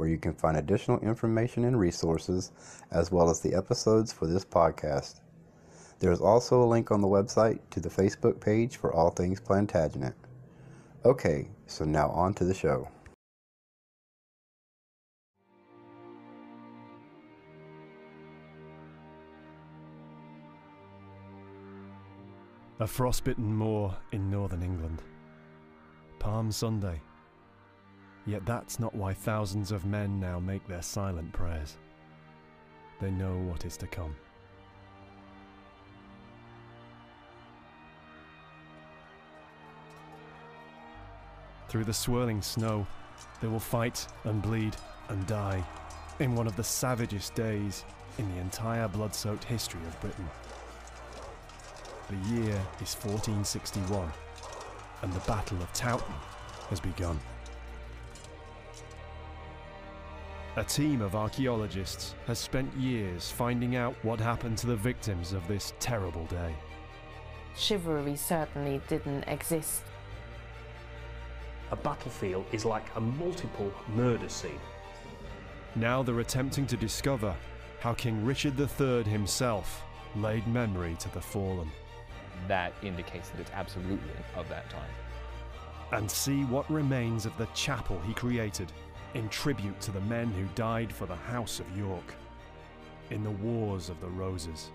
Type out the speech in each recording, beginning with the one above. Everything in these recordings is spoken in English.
where you can find additional information and resources, as well as the episodes for this podcast. There is also a link on the website to the Facebook page for All Things Plantagenet. Okay, so now on to the show. A frostbitten moor in northern England. Palm Sunday. Yet that's not why thousands of men now make their silent prayers. They know what is to come. Through the swirling snow, they will fight and bleed and die in one of the savagest days in the entire blood soaked history of Britain. The year is 1461, and the Battle of Towton has begun. A team of archaeologists has spent years finding out what happened to the victims of this terrible day. Chivalry certainly didn't exist. A battlefield is like a multiple murder scene. Now they're attempting to discover how King Richard III himself laid memory to the fallen. That indicates that it's absolutely of that time. And see what remains of the chapel he created in tribute to the men who died for the House of York in the Wars of the Roses.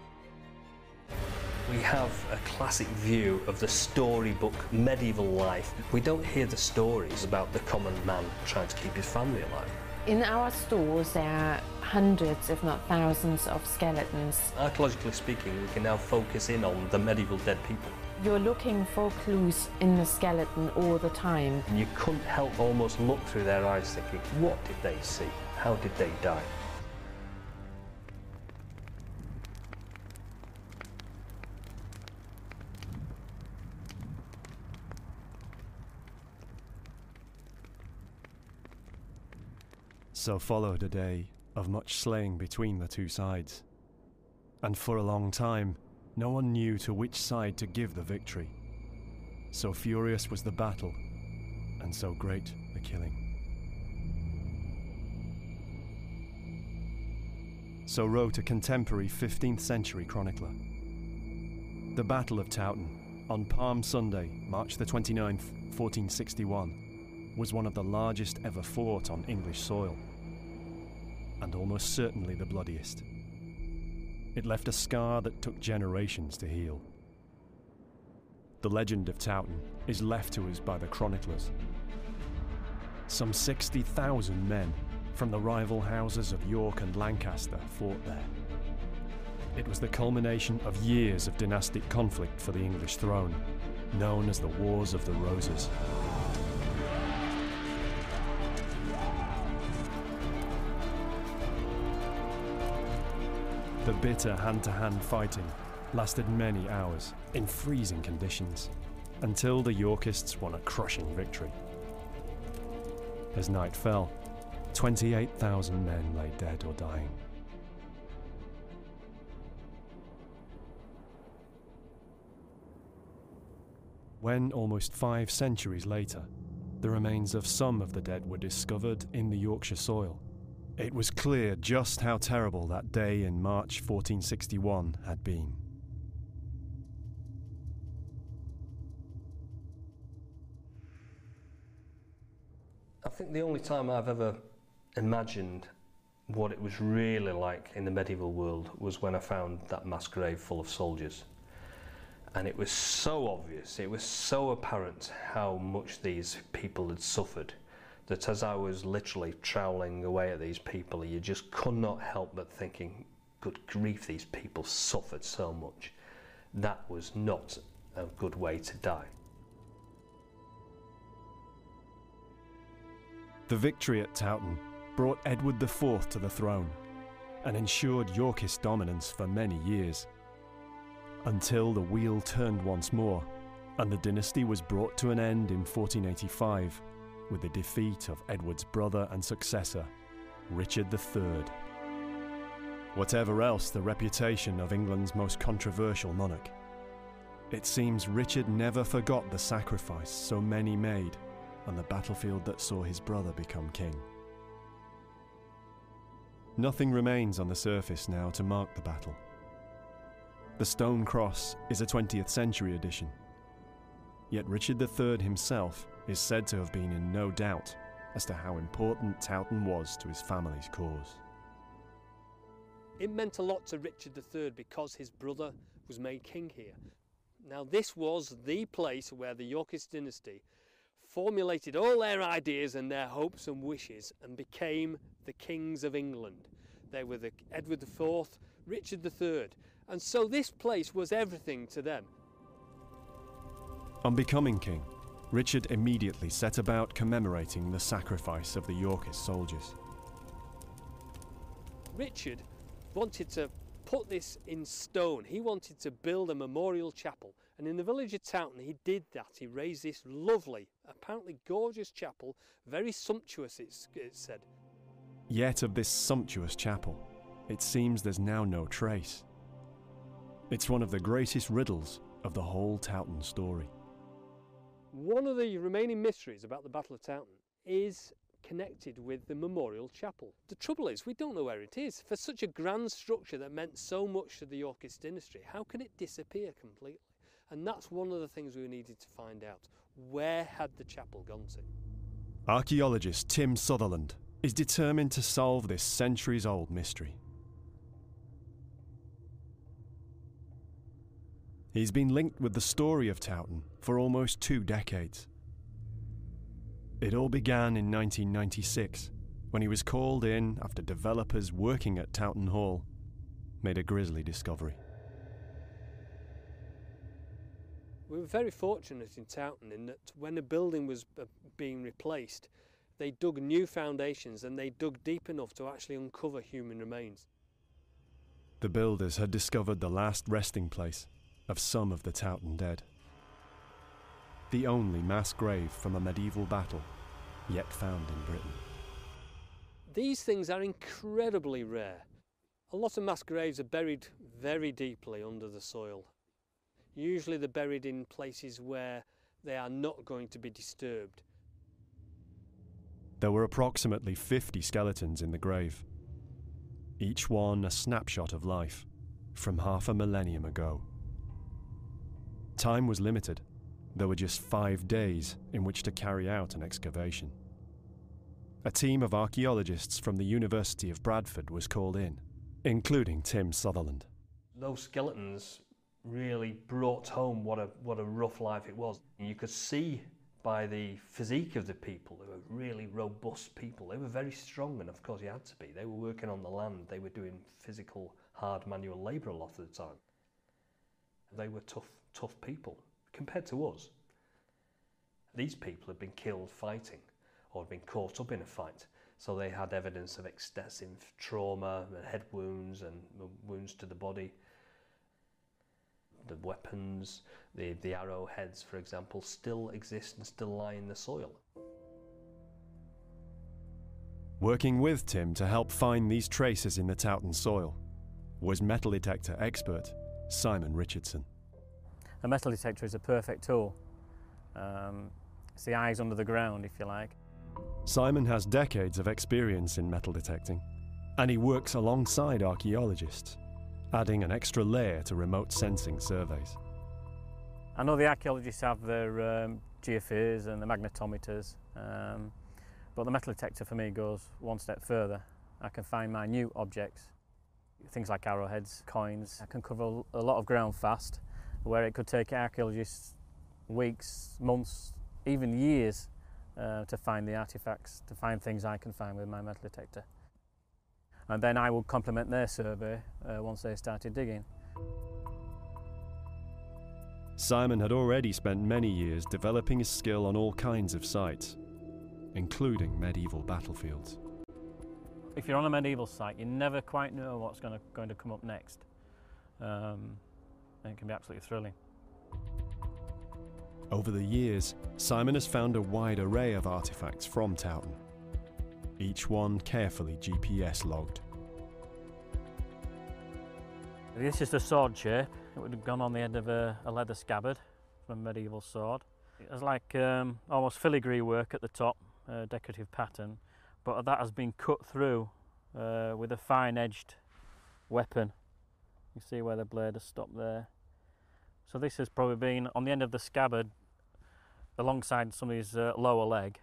We have a classic view of the storybook medieval life. We don't hear the stories about the common man trying to keep his family alive. In our stores, there are hundreds, if not thousands, of skeletons. Archaeologically speaking, we can now focus in on the medieval dead people. You're looking for clues in the skeleton all the time. And you couldn't help almost look through their eyes thinking, what did they see? How did they die? So followed a day of much slaying between the two sides. And for a long time, no one knew to which side to give the victory. So furious was the battle, and so great the killing. So wrote a contemporary 15th century chronicler. The Battle of Towton, on Palm Sunday, March the 29th, 1461, was one of the largest ever fought on English soil, and almost certainly the bloodiest. It left a scar that took generations to heal. The legend of Towton is left to us by the chroniclers. Some 60,000 men from the rival houses of York and Lancaster fought there. It was the culmination of years of dynastic conflict for the English throne, known as the Wars of the Roses. The bitter hand to hand fighting lasted many hours in freezing conditions until the Yorkists won a crushing victory. As night fell, 28,000 men lay dead or dying. When, almost five centuries later, the remains of some of the dead were discovered in the Yorkshire soil, it was clear just how terrible that day in March 1461 had been. I think the only time I've ever imagined what it was really like in the medieval world was when I found that mass grave full of soldiers. And it was so obvious, it was so apparent how much these people had suffered that as I was literally troweling away at these people, you just could not help but thinking, good grief, these people suffered so much. That was not a good way to die. The victory at Towton brought Edward IV to the throne, and ensured Yorkist dominance for many years. Until the wheel turned once more, and the dynasty was brought to an end in 1485 with the defeat of Edward's brother and successor, Richard III. Whatever else the reputation of England's most controversial monarch, it seems Richard never forgot the sacrifice so many made on the battlefield that saw his brother become king. Nothing remains on the surface now to mark the battle. The stone cross is a 20th century addition. Yet Richard III himself is said to have been in no doubt as to how important Towton was to his family's cause. It meant a lot to Richard III because his brother was made king here. Now, this was the place where the Yorkist dynasty formulated all their ideas and their hopes and wishes and became the kings of England. They were the Edward IV, Richard III, and so this place was everything to them. On becoming king, Richard immediately set about commemorating the sacrifice of the Yorkist soldiers. Richard wanted to put this in stone. He wanted to build a memorial chapel. And in the village of Towton, he did that. He raised this lovely, apparently gorgeous chapel, very sumptuous, it's, it's said. Yet of this sumptuous chapel, it seems there's now no trace. It's one of the greatest riddles of the whole Towton story. One of the remaining mysteries about the Battle of Towton is connected with the memorial chapel. The trouble is, we don't know where it is. For such a grand structure that meant so much to the Yorkist dynasty, how can it disappear completely? And that's one of the things we needed to find out. Where had the chapel gone to? Archaeologist Tim Sutherland is determined to solve this centuries old mystery. He's been linked with the story of Towton for almost two decades. It all began in 1996 when he was called in after developers working at Towton Hall made a grisly discovery. We were very fortunate in Towton in that when a building was uh, being replaced, they dug new foundations and they dug deep enough to actually uncover human remains. The builders had discovered the last resting place of some of the Towton dead. The only mass grave from a medieval battle yet found in Britain. These things are incredibly rare. A lot of mass graves are buried very deeply under the soil. Usually they're buried in places where they are not going to be disturbed. There were approximately 50 skeletons in the grave, each one a snapshot of life from half a millennium ago. Time was limited. There were just five days in which to carry out an excavation. A team of archaeologists from the University of Bradford was called in, including Tim Sutherland. Those skeletons really brought home what a, what a rough life it was. You could see by the physique of the people, they were really robust people. They were very strong, and of course, you had to be. They were working on the land, they were doing physical, hard manual labour a lot of the time. They were tough, tough people compared to us. These people had been killed fighting or had been caught up in a fight. So they had evidence of extensive trauma, and head wounds and wounds to the body. The weapons, the, the arrowheads, for example, still exist and still lie in the soil. Working with Tim to help find these traces in the Towton soil was metal detector expert Simon Richardson. A metal detector is a perfect tool. Um, it's the eyes under the ground, if you like. Simon has decades of experience in metal detecting, and he works alongside archaeologists, adding an extra layer to remote sensing surveys. I know the archaeologists have their um, geophys and the magnetometers, um, but the metal detector for me goes one step further. I can find minute objects, things like arrowheads, coins. I can cover a lot of ground fast, where it could take archaeologists weeks, months, even years uh, to find the artifacts, to find things I can find with my metal detector. And then I will complement their survey uh, once they started digging. Simon had already spent many years developing his skill on all kinds of sites, including medieval battlefields. if you're on a medieval site, you never quite know what's going to, going to come up next. Um, and it can be absolutely thrilling. Over the years, Simon has found a wide array of artifacts from Towton, each one carefully GPS logged. This is the sword shape. It would have gone on the end of a, a leather scabbard from a medieval sword. It has like um, almost filigree work at the top, uh, decorative pattern, but that has been cut through uh, with a fine edged weapon. You see where the blade has stopped there. So this has probably been on the end of the scabbard alongside somebody's uh, lower leg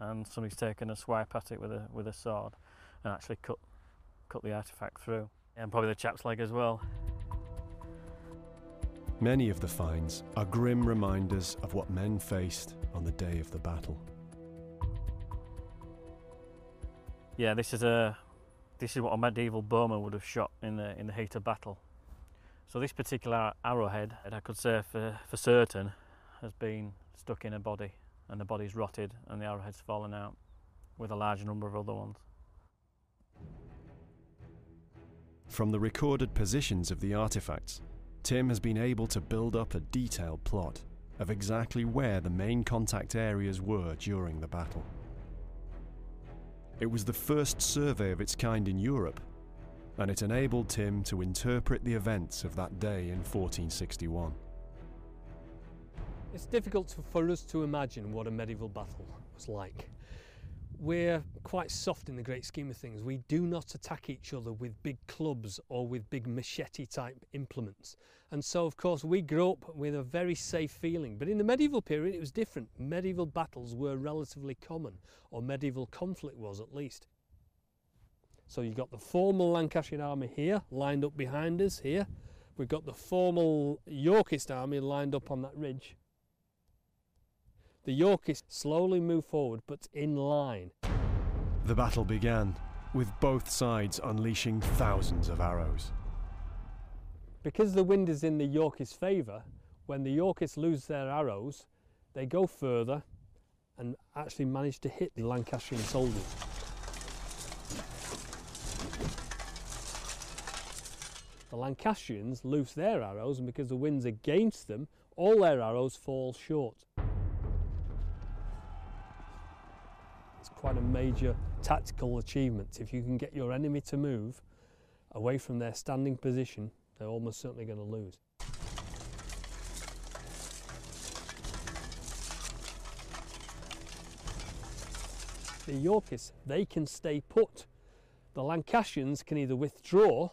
and somebody's taken a swipe at it with a, with a sword and actually cut, cut the artefact through. And probably the chap's leg as well. Many of the finds are grim reminders of what men faced on the day of the battle. Yeah, this is a this is what a medieval bowman would have shot in the in the heat of battle. So this particular arrowhead, I could say for, for certain, has been stuck in a body and the body's rotted and the arrowhead's fallen out with a large number of other ones. From the recorded positions of the artifacts, Tim has been able to build up a detailed plot of exactly where the main contact areas were during the battle. It was the first survey of its kind in Europe, and it enabled Tim to interpret the events of that day in 1461. It's difficult for us to imagine what a medieval battle was like. We're quite soft in the great scheme of things. We do not attack each other with big clubs or with big machete type implements. And so, of course, we grew up with a very safe feeling. But in the medieval period, it was different. Medieval battles were relatively common, or medieval conflict was at least. So you've got the formal Lancastrian army here, lined up behind us here. We've got the formal Yorkist army lined up on that ridge. The Yorkists slowly move forward, but in line. The battle began, with both sides unleashing thousands of arrows. Because the wind is in the Yorkists' favour, when the Yorkists lose their arrows, they go further and actually manage to hit the Lancastrian soldiers. The Lancastrians loose their arrows, and because the wind's against them, all their arrows fall short. It's quite a major tactical achievement. If you can get your enemy to move away from their standing position, they're almost certainly going to lose. The Yorkists, they can stay put. The Lancastrians can either withdraw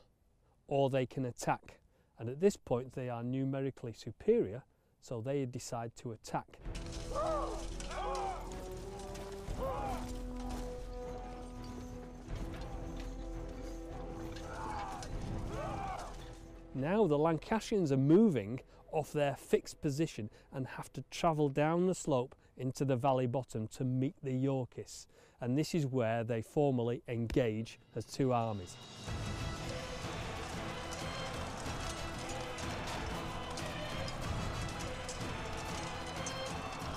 or they can attack. And at this point, they are numerically superior, so they decide to attack. Now the Lancastrians are moving off their fixed position and have to travel down the slope into the valley bottom to meet the Yorkists. And this is where they formally engage as two armies.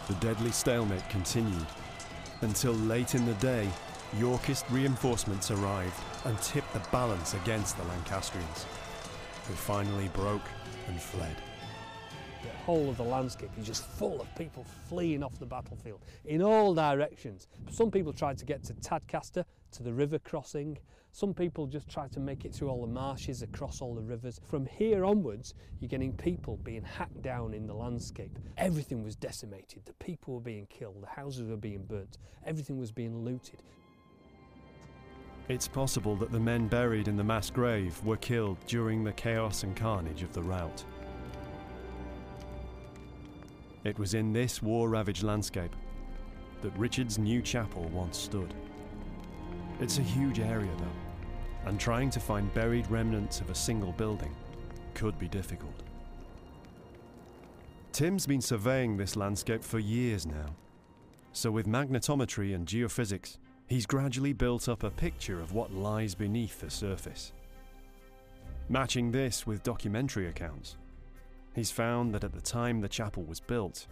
The deadly stalemate continued until late in the day, Yorkist reinforcements arrived and tipped the balance against the Lancastrians, who finally broke and fled. The whole of the landscape is just full of people fleeing off the battlefield in all directions. Some people tried to get to Tadcaster, to the river crossing. Some people just tried to make it through all the marshes, across all the rivers. From here onwards, you're getting people being hacked down in the landscape. Everything was decimated. The people were being killed, the houses were being burnt, everything was being looted. It's possible that the men buried in the mass grave were killed during the chaos and carnage of the rout. It was in this war ravaged landscape that Richard's new chapel once stood. It's a huge area, though, and trying to find buried remnants of a single building could be difficult. Tim's been surveying this landscape for years now, so with magnetometry and geophysics, he's gradually built up a picture of what lies beneath the surface. Matching this with documentary accounts, he's found that at the time the chapel was built,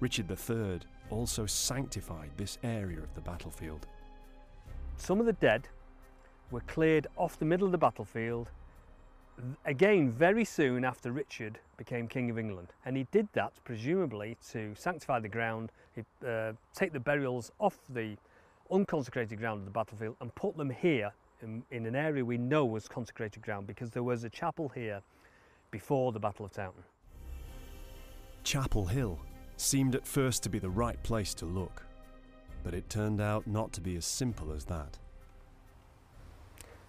Richard III also sanctified this area of the battlefield. Some of the dead were cleared off the middle of the battlefield again very soon after Richard became King of England. And he did that presumably to sanctify the ground, uh, take the burials off the unconsecrated ground of the battlefield and put them here in, in an area we know was consecrated ground because there was a chapel here before the Battle of Towton. Chapel Hill seemed at first to be the right place to look, but it turned out not to be as simple as that.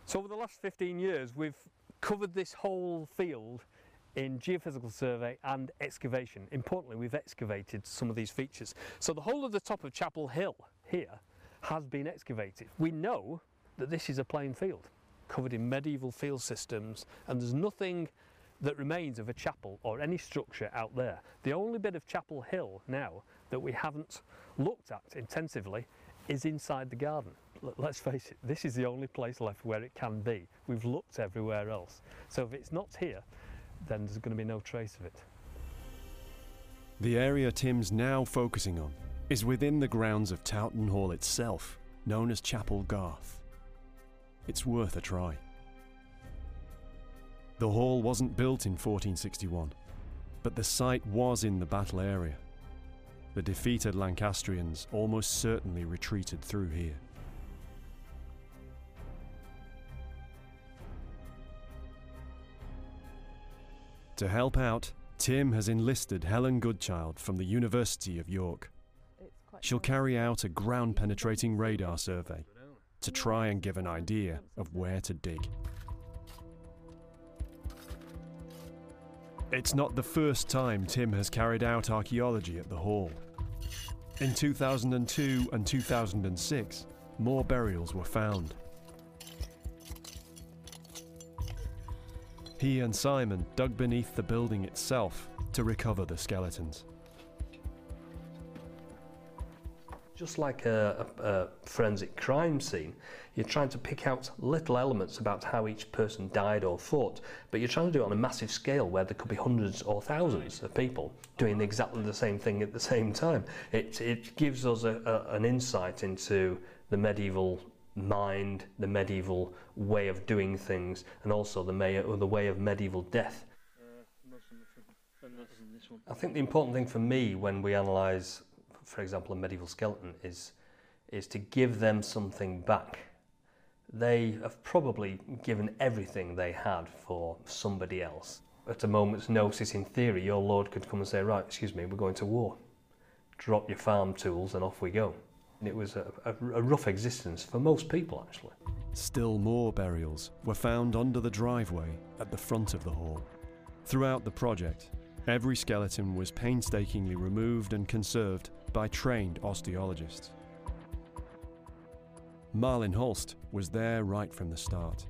So over the last 15 years we've covered this whole field in geophysical survey and excavation. Importantly, we've excavated some of these features. So the whole of the top of Chapel Hill here has been excavated. We know that this is a plain field covered in medieval field systems and there's nothing that remains of a chapel or any structure out there. The only bit of Chapel Hill now that we haven't looked at intensively is inside the garden. Let's face it, this is the only place left where it can be. We've looked everywhere else. So if it's not here, then there's going to be no trace of it. The area Tim's now focusing on is within the grounds of Towton Hall itself, known as Chapel Garth. It's worth a try. The hall wasn't built in 1461, but the site was in the battle area. The defeated Lancastrians almost certainly retreated through here. To help out, Tim has enlisted Helen Goodchild from the University of York. She'll carry out a ground penetrating radar survey to try and give an idea of where to dig. It's not the first time Tim has carried out archaeology at the Hall. In 2002 and 2006, more burials were found. He and Simon dug beneath the building itself to recover the skeletons. Just like a, a, a, forensic crime scene, you're trying to pick out little elements about how each person died or fought, but you're trying to do it on a massive scale where there could be hundreds or thousands of people doing exactly the same thing at the same time. It, it gives us a, an insight into the medieval mind, the medieval way of doing things, and also the, may, the way of medieval death. I think the important thing for me when we analyse for example, a medieval skeleton, is, is to give them something back. They have probably given everything they had for somebody else. At a moment's notice, in theory, your lord could come and say, right, excuse me, we're going to war. Drop your farm tools and off we go. And it was a, a, a rough existence for most people, actually. Still more burials were found under the driveway at the front of the hall. Throughout the project, every skeleton was painstakingly removed and conserved by trained osteologists. Malin Holst was there right from the start.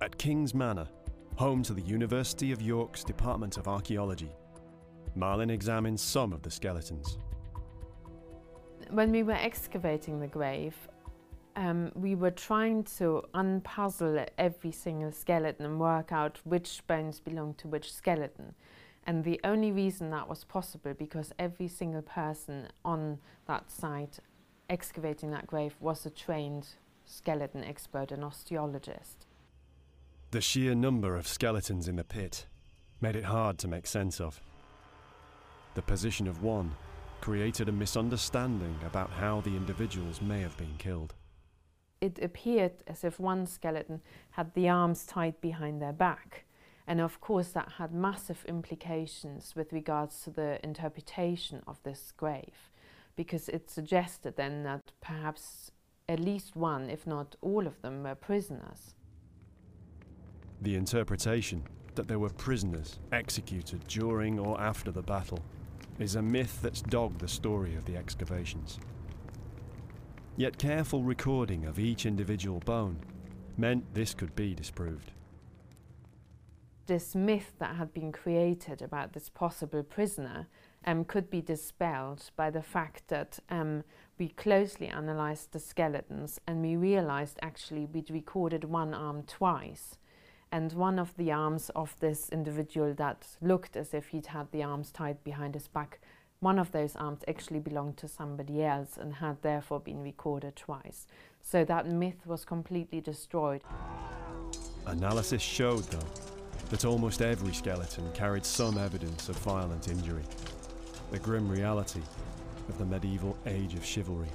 At King's Manor, home to the University of York's Department of Archaeology, Marlin examines some of the skeletons. When we were excavating the grave, um, we were trying to unpuzzle every single skeleton and work out which bones belong to which skeleton. And the only reason that was possible because every single person on that site excavating that grave was a trained skeleton expert and osteologist. The sheer number of skeletons in the pit made it hard to make sense of. The position of one created a misunderstanding about how the individuals may have been killed. It appeared as if one skeleton had the arms tied behind their back and of course, that had massive implications with regards to the interpretation of this grave, because it suggested then that perhaps at least one, if not all of them, were prisoners. The interpretation that there were prisoners executed during or after the battle is a myth that's dogged the story of the excavations. Yet careful recording of each individual bone meant this could be disproved this myth that had been created about this possible prisoner um, could be dispelled by the fact that um, we closely analysed the skeletons and we realised actually we'd recorded one arm twice. And one of the arms of this individual that looked as if he'd had the arms tied behind his back one of those arms actually belonged to somebody else and had therefore been recorded twice. So that myth was completely destroyed. Analysis showed, though, that almost every skeleton carried some evidence of violent injury, the grim reality of the medieval age of chivalry.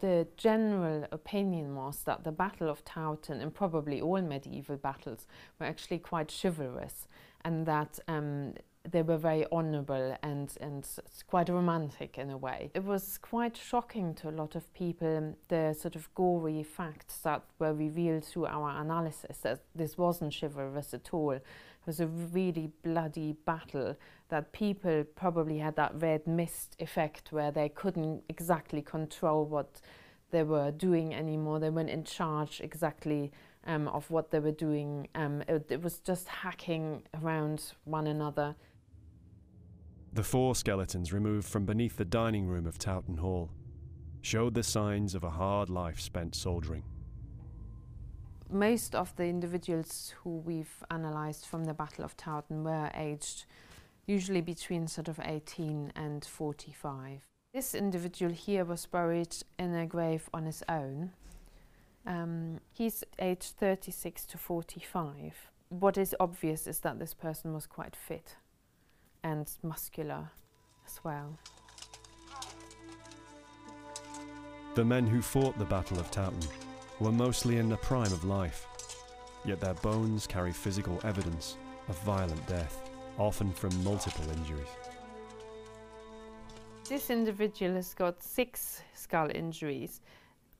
The general opinion was that the Battle of Towton and probably all medieval battles were actually quite chivalrous and that um, they were very honourable and, and quite romantic in a way. It was quite shocking to a lot of people the sort of gory facts that were revealed through our analysis that this wasn't chivalrous at all. It was a really bloody battle that people probably had that red mist effect where they couldn't exactly control what they were doing anymore. They weren't in charge exactly um, of what they were doing. Um, it, it was just hacking around one another. The four skeletons removed from beneath the dining room of Towton Hall showed the signs of a hard life spent soldiering. Most of the individuals who we've analysed from the Battle of Towton were aged usually between sort of 18 and 45. This individual here was buried in a grave on his own. Um, he's aged 36 to 45. What is obvious is that this person was quite fit and muscular as well. The men who fought the Battle of Towton were mostly in the prime of life, yet their bones carry physical evidence of violent death, often from multiple injuries. This individual has got six skull injuries.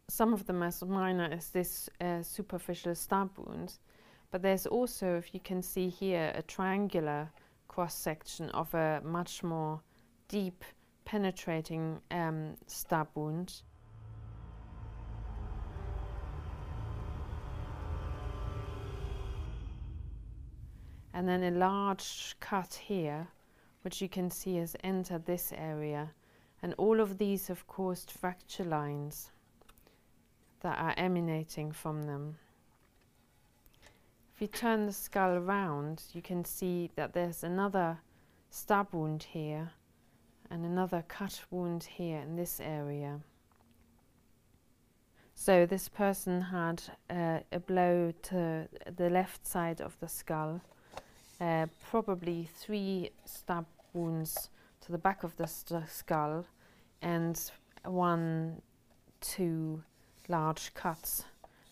Some of them as minor as this uh, superficial stab wound, but there's also, if you can see here, a triangular cross section of a much more deep penetrating um, stab wound. And then a large cut here, which you can see has entered this area. And all of these have caused fracture lines that are emanating from them. If you turn the skull around, you can see that there's another stab wound here and another cut wound here in this area. So this person had uh, a blow to the left side of the skull, uh, probably three stab wounds to the back of the skull, and one, two large cuts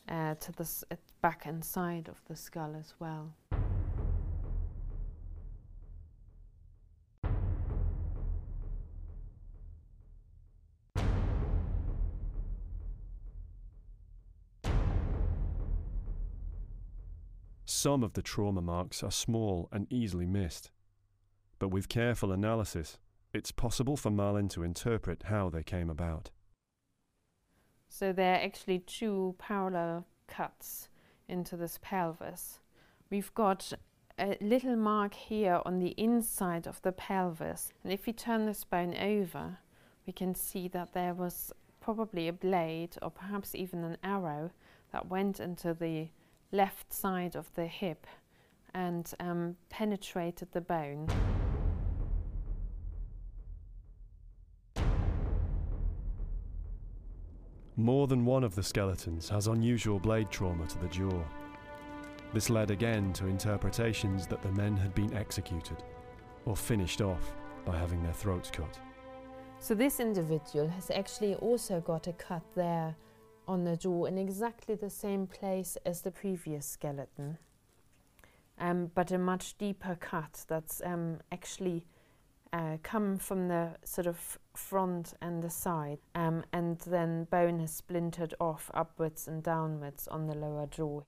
uh, to the back and side of the skull as well. Some of the trauma marks are small and easily missed, but with careful analysis, it's possible for Malin to interpret how they came about. So there are actually two parallel cuts into this pelvis. We've got a little mark here on the inside of the pelvis. And if we turn this bone over, we can see that there was probably a blade or perhaps even an arrow that went into the left side of the hip and um, penetrated the bone. More than one of the skeletons has unusual blade trauma to the jaw. This led again to interpretations that the men had been executed or finished off by having their throats cut. So this individual has actually also got a cut there on the jaw in exactly the same place as the previous skeleton, um, but a much deeper cut that's um, actually uh, come from the sort of front and the side, um, and then bone has splintered off upwards and downwards on the lower jaw.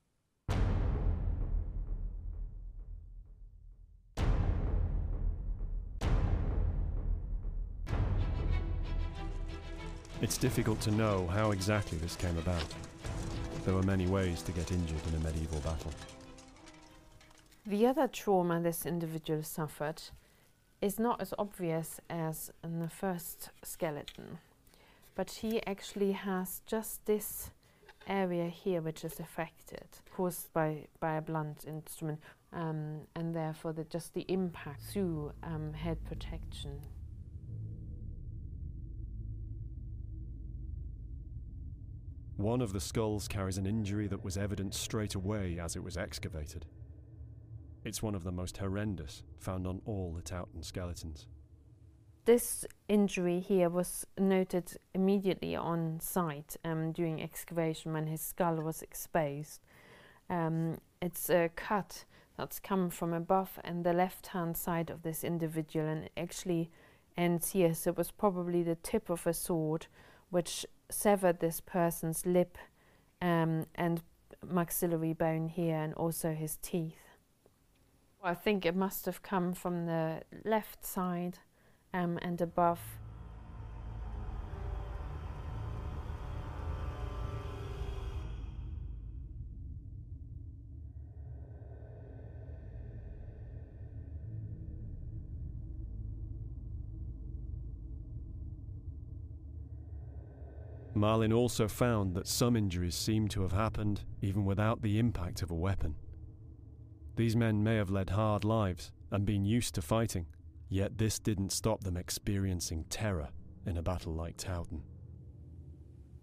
It's difficult to know how exactly this came about. There were many ways to get injured in a medieval battle. The other trauma this individual suffered is not as obvious as in the first skeleton, but he actually has just this area here which is affected, caused by, by a blunt instrument. um, and therefore the, just the impact through um, head protection. One of the skulls carries an injury that was evident straight away as it was excavated. It's one of the most horrendous found on all the Towton skeletons. This injury here was noted immediately on site um, during excavation when his skull was exposed. Um, it's a cut that's come from above and the left hand side of this individual and actually ends here so it was probably the tip of a sword which severed this person's lip um, and maxillary bone here and also his teeth. I think it must have come from the left side um, and above. Malin also found that some injuries seemed to have happened even without the impact of a weapon. These men may have led hard lives and been used to fighting, yet this didn't stop them experiencing terror in a battle like Towton.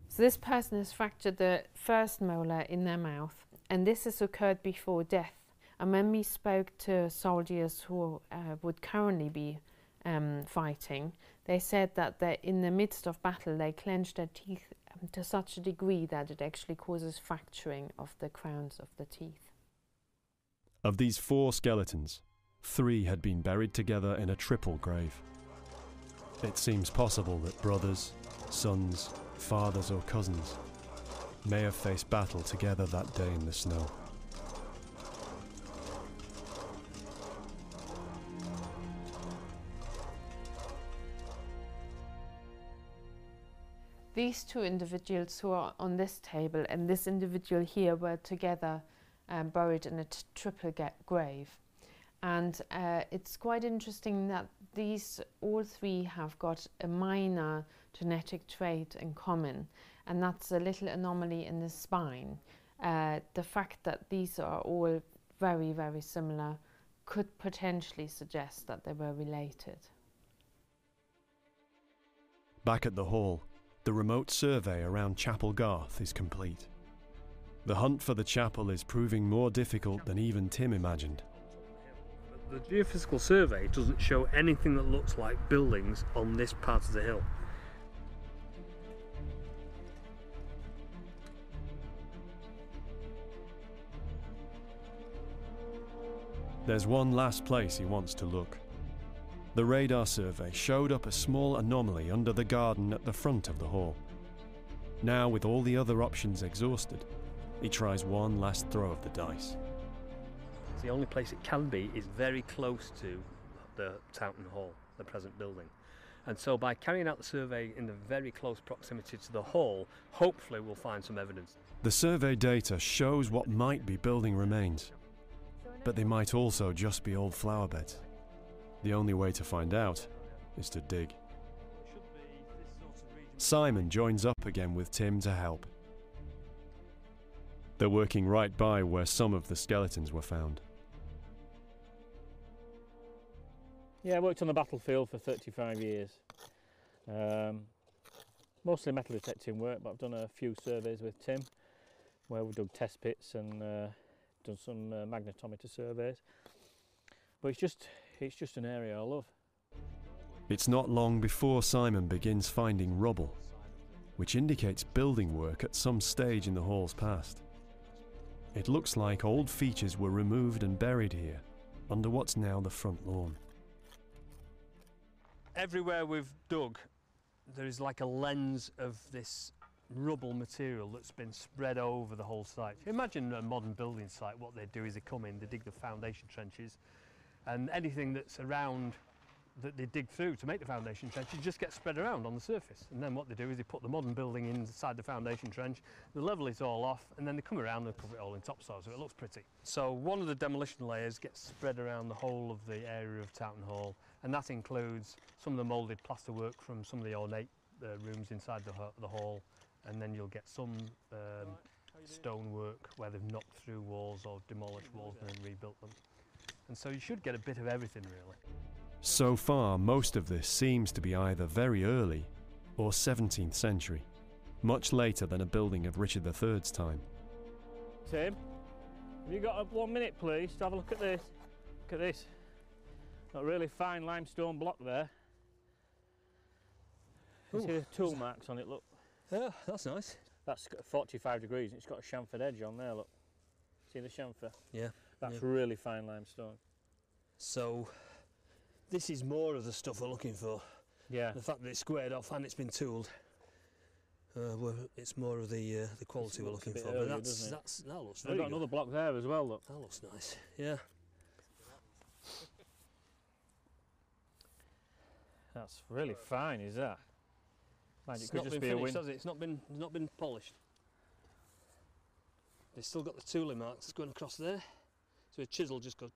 So this person has fractured the first molar in their mouth, and this has occurred before death. And when we spoke to soldiers who uh, would currently be um, fighting, they said that in the midst of battle they clench their teeth um, to such a degree that it actually causes fracturing of the crowns of the teeth. Of these four skeletons, three had been buried together in a triple grave. It seems possible that brothers, sons, fathers, or cousins may have faced battle together that day in the snow. These two individuals who are on this table and this individual here were together um, buried in a triple grave. And uh, it's quite interesting that these all three have got a minor genetic trait in common, and that's a little anomaly in the spine. Uh, the fact that these are all very, very similar could potentially suggest that they were related. Back at the hall, the remote survey around Chapel Garth is complete. The hunt for the chapel is proving more difficult than even Tim imagined. The geophysical survey doesn't show anything that looks like buildings on this part of the hill. There's one last place he wants to look. The radar survey showed up a small anomaly under the garden at the front of the hall. Now, with all the other options exhausted, he tries one last throw of the dice. The only place it can be is very close to the Towton Hall, the present building. And so by carrying out the survey in the very close proximity to the hall, hopefully we'll find some evidence. The survey data shows what might be building remains, but they might also just be old flower beds. The only way to find out is to dig. Simon joins up again with Tim to help. They're working right by where some of the skeletons were found. Yeah, I worked on the battlefield for 35 years. Um, mostly metal detecting work, but I've done a few surveys with Tim where we've dug test pits and uh, done some uh, magnetometer surveys. But it's just it's just an area I love. It's not long before Simon begins finding rubble, which indicates building work at some stage in the hall's past. It looks like old features were removed and buried here, under what's now the front lawn. Everywhere we've dug, there is like a lens of this rubble material that's been spread over the whole site. Imagine a modern building site, what they do is they come in, they dig the foundation trenches, and anything that's around that they dig through to make the foundation trench it just gets spread around on the surface. And then what they do is they put the modern building inside the foundation trench they level it all off and then they come around and cover it all in topsoil so it looks pretty. So one of the demolition layers gets spread around the whole of the area of Towton Hall and that includes some of the moulded plasterwork from some of the ornate uh, rooms inside the, the hall. And then you'll get some um, stonework where they've knocked through walls or demolished walls and then rebuilt them. And so you should get a bit of everything really. So far, most of this seems to be either very early or 17th century, much later than a building of Richard III's time. Tim, have you got a, one minute, please, to have a look at this? Look at this. Got a really fine limestone block there. You see the tool marks on it, look. Yeah, that's nice. That's got 45 degrees and it's got a chamfered edge on there, look. See the chamfer? Yeah. That's yeah. really fine limestone. So this is more of the stuff we're looking for. Yeah. The fact that it's squared off and it's been tooled. Uh, well, it's more of the uh, the quality we're looking for. earlier, but that's, that's that looks They've got good. another block there as well, look. That looks nice. Yeah. That's really fine, is that? It it's could not just been be a finished, win. has it? It's not been it's not been polished. They've still got the tooling marks It's going across there. So a chisel just goes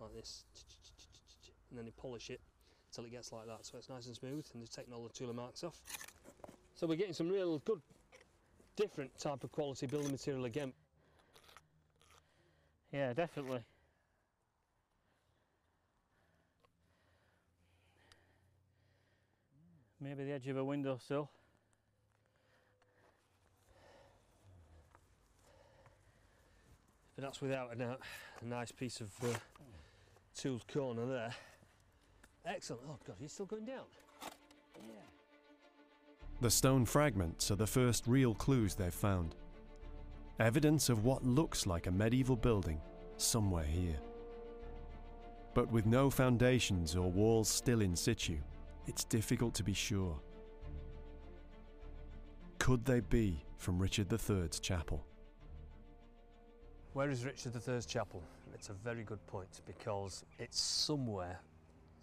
like this, and then they polish it until it gets like that. So it's nice and smooth, and they've taken all the tooling marks off. So we're getting some real good, different type of quality building material again. Yeah, definitely. Maybe the edge of a windowsill. But that's without a doubt a nice piece of uh, tooled corner there. Excellent. Oh God, he's still going down. The stone fragments are the first real clues they've found. Evidence of what looks like a medieval building somewhere here. But with no foundations or walls still in situ, it's difficult to be sure. Could they be from Richard III's chapel? Where is Richard III's chapel? It's a very good point because it's somewhere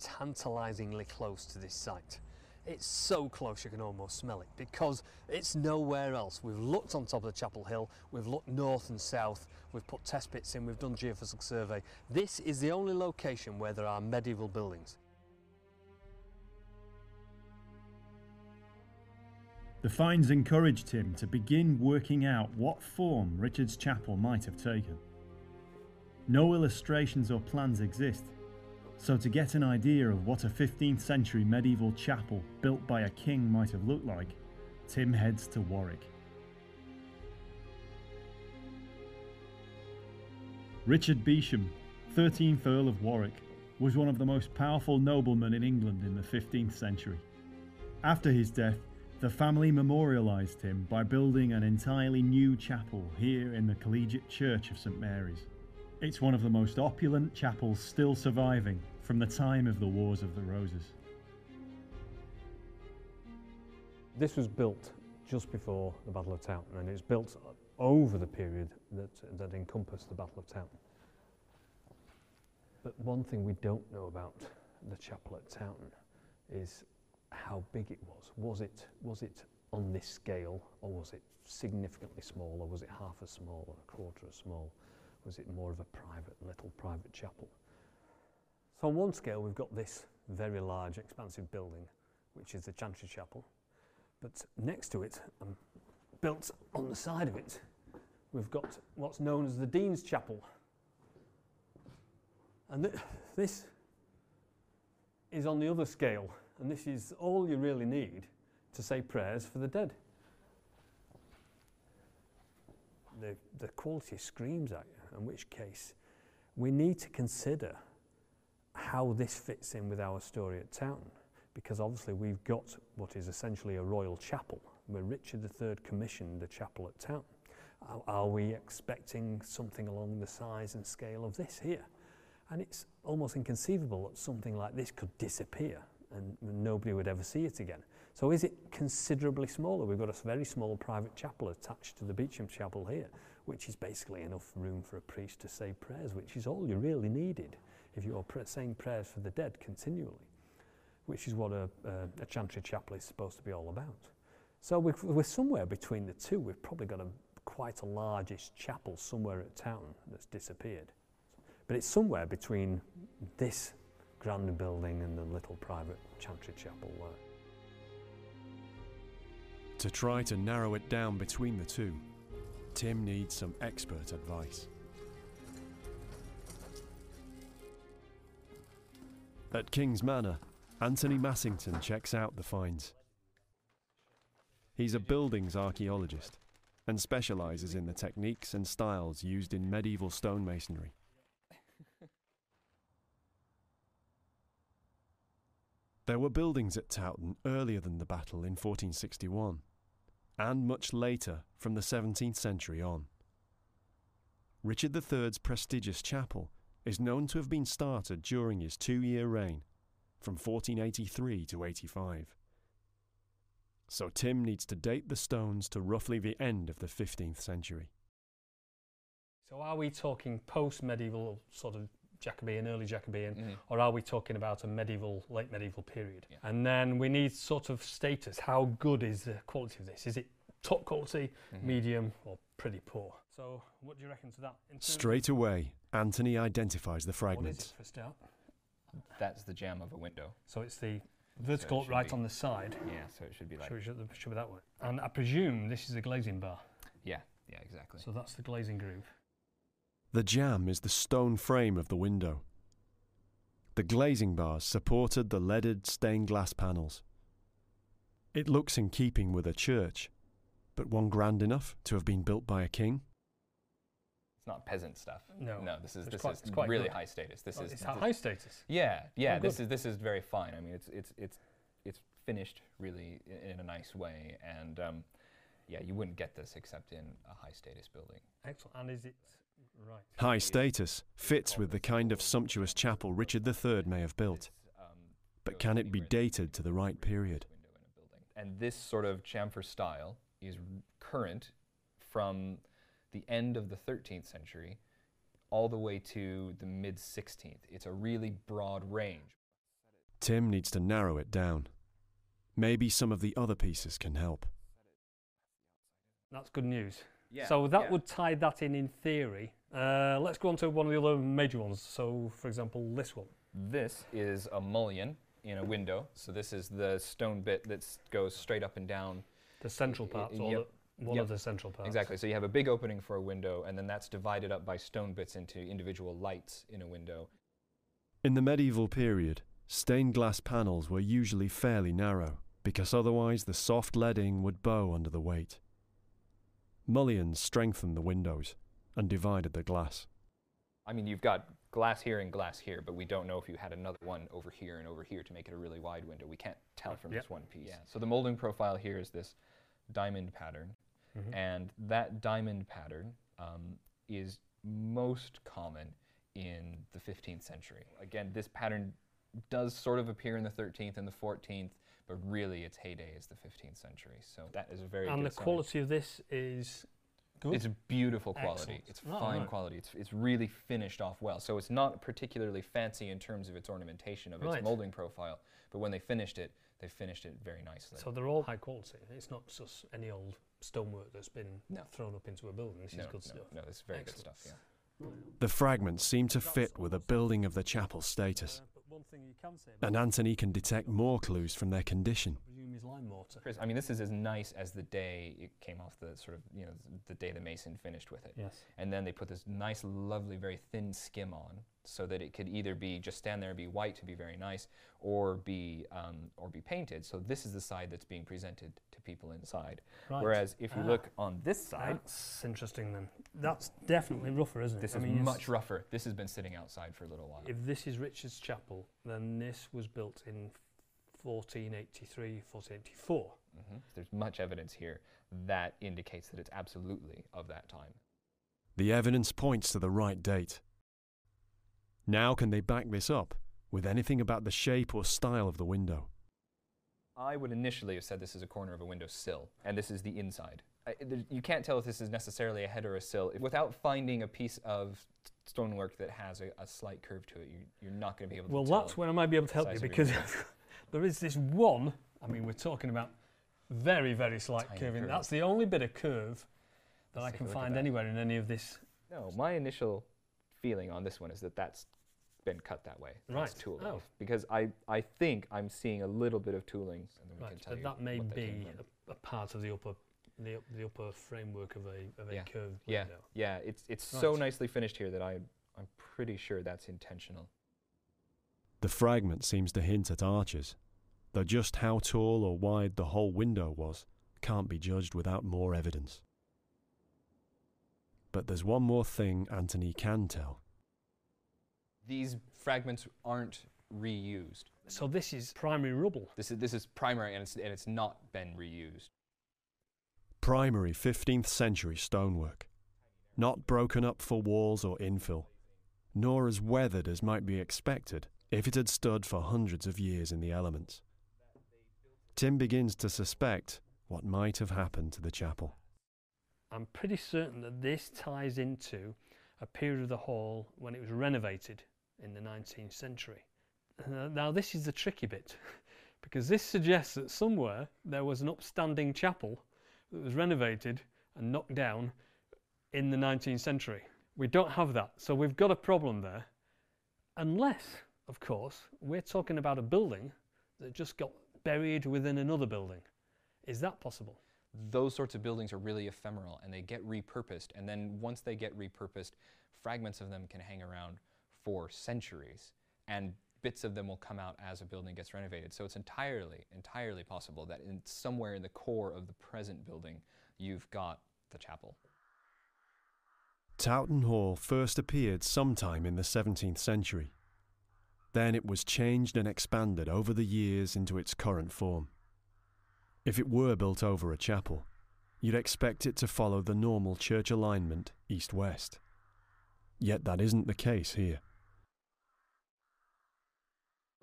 tantalisingly close to this site. It's so close you can almost smell it because it's nowhere else. We've looked on top of the chapel hill, we've looked north and south, we've put test pits in, we've done geophysical survey. This is the only location where there are medieval buildings. The finds encouraged him to begin working out what form Richard's chapel might have taken. No illustrations or plans exist, so to get an idea of what a 15th century medieval chapel built by a king might have looked like, Tim heads to Warwick. Richard Beauchamp, 13th Earl of Warwick, was one of the most powerful noblemen in England in the 15th century. After his death, the family memorialised him by building an entirely new chapel here in the Collegiate Church of St Mary's. It's one of the most opulent chapels still surviving from the time of the Wars of the Roses. This was built just before the Battle of Towton and it's built over the period that, that encompassed the Battle of Towton. But one thing we don't know about the chapel at Towton is how big it was. Was it, was it on this scale or was it significantly small or was it half as small or a quarter as small? Was it more of a private, little private chapel? So on one scale we've got this very large expansive building which is the Chantry Chapel but next to it and built on the side of it we've got what's known as the Dean's Chapel and th- this is on the other scale and this is all you really need to say prayers for the dead. The, the quality screams at you, in which case we need to consider how this fits in with our story at Towton, because obviously we've got what is essentially a royal chapel, where Richard III commissioned the chapel at Towton. Are, we expecting something along the size and scale of this here? And it's almost inconceivable that something like this could disappear and nobody would ever see it again. So is it considerably smaller? We've got a very small private chapel attached to the Beauchamp Chapel here, which is basically enough room for a priest to say prayers, which is all you really needed if you're pr- saying prayers for the dead continually, which is what a, a, a chantry chapel is supposed to be all about. So we've, we're somewhere between the two. We've probably got a, quite a largish chapel somewhere at town that's disappeared. But it's somewhere between this grand building and the little private chantry chapel there. To try to narrow it down between the two, Tim needs some expert advice. At King's Manor, Anthony Masinton checks out the finds. He's a buildings archaeologist and specialises in the techniques and styles used in medieval stonemasonry. There were buildings at Towton earlier than the battle in 1461, and much later from the 17th century on. Richard III's prestigious chapel is known to have been started during his two year reign, from 1483 to 85. So Tim needs to date the stones to roughly the end of the 15th century. So are we talking post-medieval, sort of Jacobean, early Jacobean, Mhm. or are we talking about a medieval, late medieval period? Yeah. And then we need sort of status. How good is the quality of this? Is it top quality, Mhm. medium, or pretty poor? So what do you reckon to that? In terms of- Straight away, Anthony identifies the What is it for a start? That's the jamb of a window. So it's the vertical should right be- on the side. Yeah, so it should be like. Should we, should, should be that way. And I presume this is the glazing bar. Yeah, yeah, exactly. So that's the glazing groove. The jamb is the stone frame of the window. The glazing bars supported the leaded stained glass panels. It looks in keeping with a church, but one grand enough to have been built by a king? It's not peasant stuff. No. No, this is It's this quite- is it's quite really good. high status. This Oh, is it's th- high status. Yeah, yeah. Oh, this is this is very fine. I mean, it's it's it's it's finished really in a nice way, and um, yeah, you wouldn't get this except in a high status building. Excellent. And is it right? High status fits with the kind of sumptuous chapel Richard III may have built, um, but can it be dated to the right period? window in a building. And this sort of chamfer style is current from the end of the 13th century all the way to the mid 16th. It's a really broad range. Tim needs to narrow it down. Maybe some of the other pieces can help. That's good news. Yeah, so that yeah. would tie that in in theory. Uh, let's go on to one of the other major ones. So, for example, this one. This is a mullion in a window. So this is the stone bit that goes straight up and down. The central part, y- yep. one Yep. of the central parts. Exactly. So you have a big opening for a window, and then that's divided up by stone bits into individual lights in a window. In the medieval period, stained glass panels were usually fairly narrow, because otherwise the soft leading would bow under the weight. Mullions strengthened the windows and divided the glass. I mean, you've got glass here and glass here, but we don't know if you had another one over here and over here to make it a really wide window. We can't tell from Yep. this one piece. Yeah. So the molding profile here is this diamond pattern, Mhm. and that diamond pattern um, is most common in the 15th century. Again, this pattern does sort of appear in the 13th and the 14th, but really its heyday is the 15th century. So that is a very and good the sign. quality of this is good. It's a beautiful quality. Excellent. It's Oh, fine right. quality. It's, it's really finished off well. So it's not particularly fancy in terms of its ornamentation of its molding profile, but when they finished it, they finished it very nicely. so they're all high quality. It's not just any old stonework that's been No. thrown up into a building. This no, is good no, stuff. no, this is very Excellent. good stuff. Yeah. The fragments seem to fit with the building of the chapel status, But one thing you can say and Anthony can detect more clues from their condition. I presume is lime mortar. Chris, I mean, this is as nice as the day it came off the sort of, you know, the day the mason finished with it. Yes. And then they put this nice, lovely, very thin skim on, so that it could either be just stand there and be white to be very nice, or be um, or be painted. So this is the side that's being presented to people inside. Right. Whereas if you Ah. look on this side, That's interesting then. That's definitely rougher, isn't it? this I is mean, much rougher. This has been sitting outside for a little while. If this is Richard's Chapel, then this was built in 1483, 1484. hmm There's much evidence here that indicates that it's absolutely of that time. The evidence points to the right date. Now, can they back this up with anything about the shape or style of the window? I would initially have said this is a corner of a window sill, and this is the inside. I, there- you can't tell if this is necessarily a head or a sill if- without finding a piece of t- stonework that has a, a slight curve to it. You, you're not going to be able Well, to tell. that's when I might be able to help you because there is this one. I mean, we're talking about very, very slight Tiny curving. curve. That's the only bit of curve that Let's I can find anywhere in any of this. No, my initial feeling on this one is that that's been cut that way. That's Right. Oh. Because I, I think I'm seeing a little bit of tooling, and then we Right, can tell but you that may what that be a, a part of the upper, the, the upper framework of a, of a Yeah. curved Yeah, window. yeah, it's it's so nicely finished here that I I'm pretty sure that's intentional. The fragment seems to hint at arches, though just how tall or wide the whole window was can't be judged without more evidence. But there's one more thing Anthony can tell. These fragments aren't reused. So this is primary rubble. This is this is primary and it's and it's not been reused. Primary 15th century stonework, not broken up for walls or infill, nor as weathered as might be expected if it had stood for hundreds of years in the elements. Tim begins to suspect what might have happened to the chapel. I'm pretty certain that this ties into a period of the hall when it was renovated in the 19th century. Uh, now, this is the tricky bit because this suggests that somewhere there was an upstanding chapel that was renovated and knocked down in the 19th century. We don't have that, so we've got a problem there. Unless, of course, we're talking about a building that just got buried within another building. Is that possible? Those sorts of buildings are really ephemeral and they get repurposed. And then once they get repurposed, fragments of them can hang around for centuries. And bits of them will come out as a building gets renovated. So it's entirely, entirely possible that in somewhere in the core of the present building, you've got the chapel. Towton Hall first appeared sometime in the 17th century. Then it was changed and expanded over the years into its current form. If it were built over a chapel, you'd expect it to follow the normal church alignment east west. Yet that isn't the case here.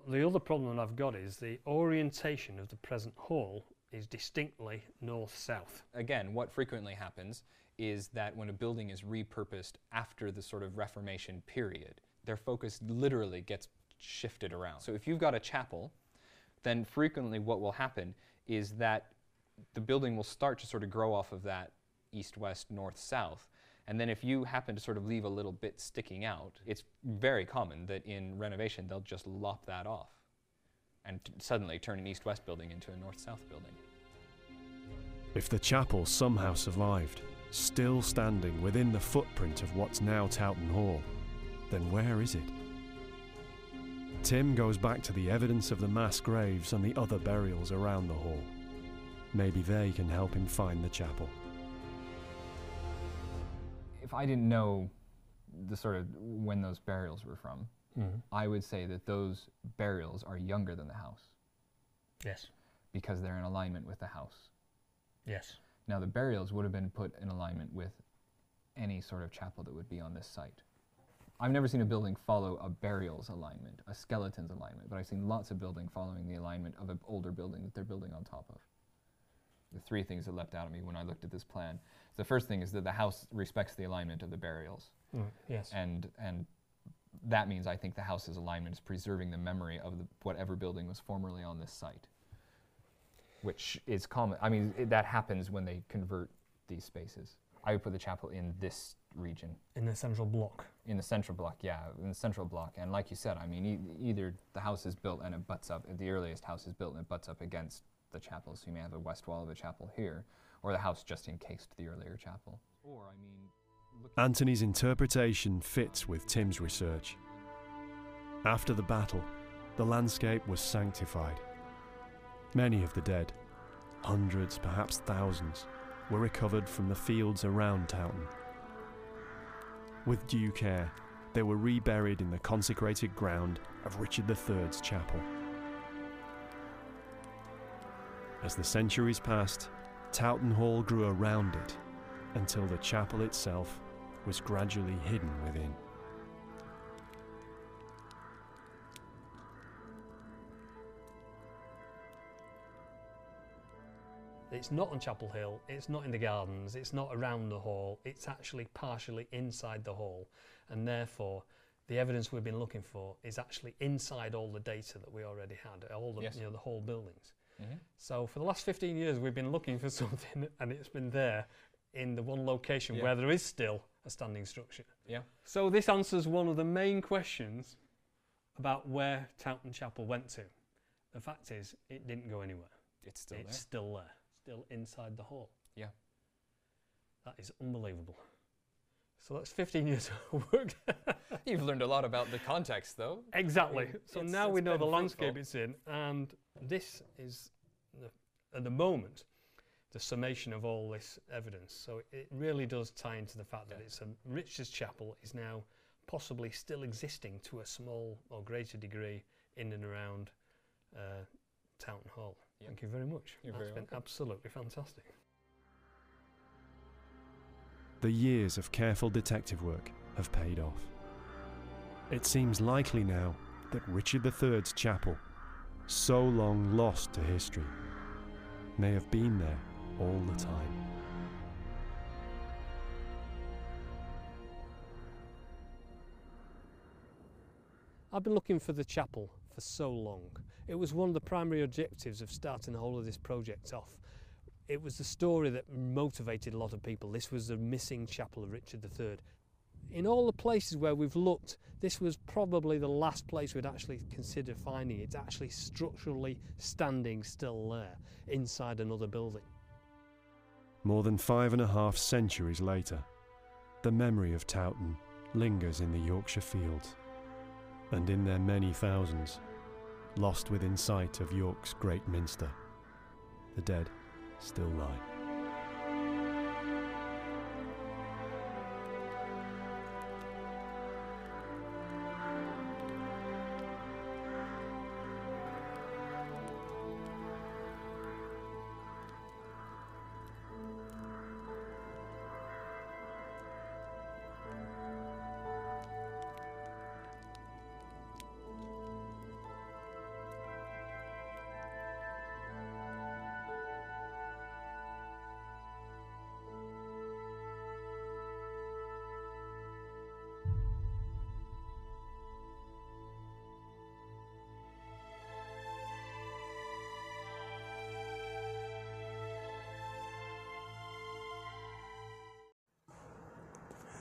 The other problem I've got is the orientation of the present hall is distinctly north south. Again, what frequently happens is that when a building is repurposed after the sort of Reformation period, their focus literally gets shifted around. So if you've got a chapel, then frequently what will happen is that the building will start to sort of grow off of that east west, north south. And then if you happen to sort of leave a little bit sticking out, it's very common that in renovation they'll just lop that off and suddenly turn an east west building into a north south building. If the chapel somehow survived, still standing within the footprint of what's now Towton Hall, then where is it? Tim goes back to the evidence of the mass graves and the other burials around the hall. Maybe they can help him find the chapel. If I didn't know the sort of when those burials were from, mm-hmm. I would say that those burials are younger than the house Yes. because they're in alignment with the house. Yes. Now, the burials would have been put in alignment with any sort of chapel that would be on this site. I've never seen a building follow a burials alignment, a skeleton's alignment, but I've seen lots of building following the alignment of an older building that they're building on top of. The three things that leapt out at me when I looked at this plan. The first thing is that the house respects the alignment of the burials, mm, Yes. and and that means I think the house's alignment is preserving the memory of the, whatever building was formerly on this site, which is common. I mean, it, that happens when they convert these spaces. I would put the chapel in this region, In the central block. in the central block, yeah, in the central block. And like you said, I mean, e- either the house is built and it butts up, the earliest house is built and it butts up against the chapel, so you may have a west wall of a chapel here, or the house just encased the earlier chapel. Or, I mean, Anthony's interpretation fits with Tim's research. After the battle, the landscape was sanctified. Many of the dead, hundreds, perhaps thousands, were recovered from the fields around Towton. With due care, they were reburied in the consecrated ground of Richard III's chapel. As the centuries passed, Towton Hall grew around it until the chapel itself was gradually hidden within. It's not on Chapel Hill, it's not in the gardens, it's not around the hall, it's actually partially inside the hall. And therefore, the evidence we've been looking for is actually inside all the data that we already had, all the, Yes. you know, the whole buildings. Mhm. So for the last 15 years, we've been looking for something and it's been there in the one location Yeah. where there is still a standing structure. Yeah. So this answers one of the main questions about where Towton Chapel went to. The fact is, it didn't go anywhere. it's still it's there. still there, still inside the hall. Yeah. That is unbelievable. So that's 15 years of work. You've learned a lot about the context, though. exactly. mean, So now we know the landscape fruitful. it's in, and this is, the, at the moment, the summation of all this evidence. So it really does tie into the fact that it's a Richard's Chapel is now possibly still existing to a small or greater degree in and around uh, Towton Hall. Yeah. Thank you very much. You're That's very been welcome. absolutely fantastic. The years of careful detective work have paid off. It seems likely now that Richard III's chapel, so long lost to history, may have been there all the time. I've been looking for the chapel for so long. It was one of the primary objectives of starting the whole of this project off. It was the story that motivated a lot of people. This was the missing chapel of Richard III. In all the places where we've looked, this was probably the last place we'd actually consider finding it. It's actually structurally standing still there, inside another building. More than five and a half centuries later, the memory of Towton lingers in the Yorkshire fields, and in their many thousands, lost within sight of York's great minster, the dead still lie.